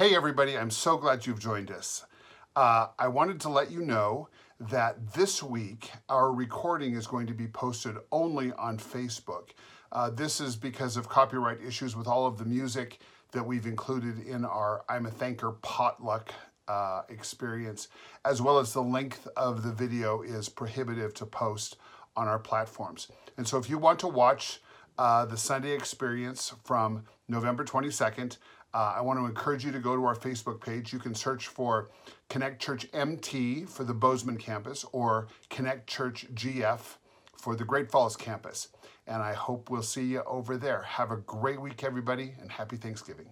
Hey, everybody, I'm so glad you've joined us. Uh, I wanted to let you know that this week our recording is going to be posted only on Facebook. Uh, this is because of copyright issues with all of the music that we've included in our I'm a Thanker potluck uh, experience, as well as the length of the video is prohibitive to post on our platforms. And so if you want to watch uh, the Sunday experience from November 22nd, uh, I want to encourage you to go to our Facebook page. You can search for Connect Church MT for the Bozeman campus or Connect Church GF for the Great Falls campus. And I hope we'll see you over there. Have a great week, everybody, and happy Thanksgiving.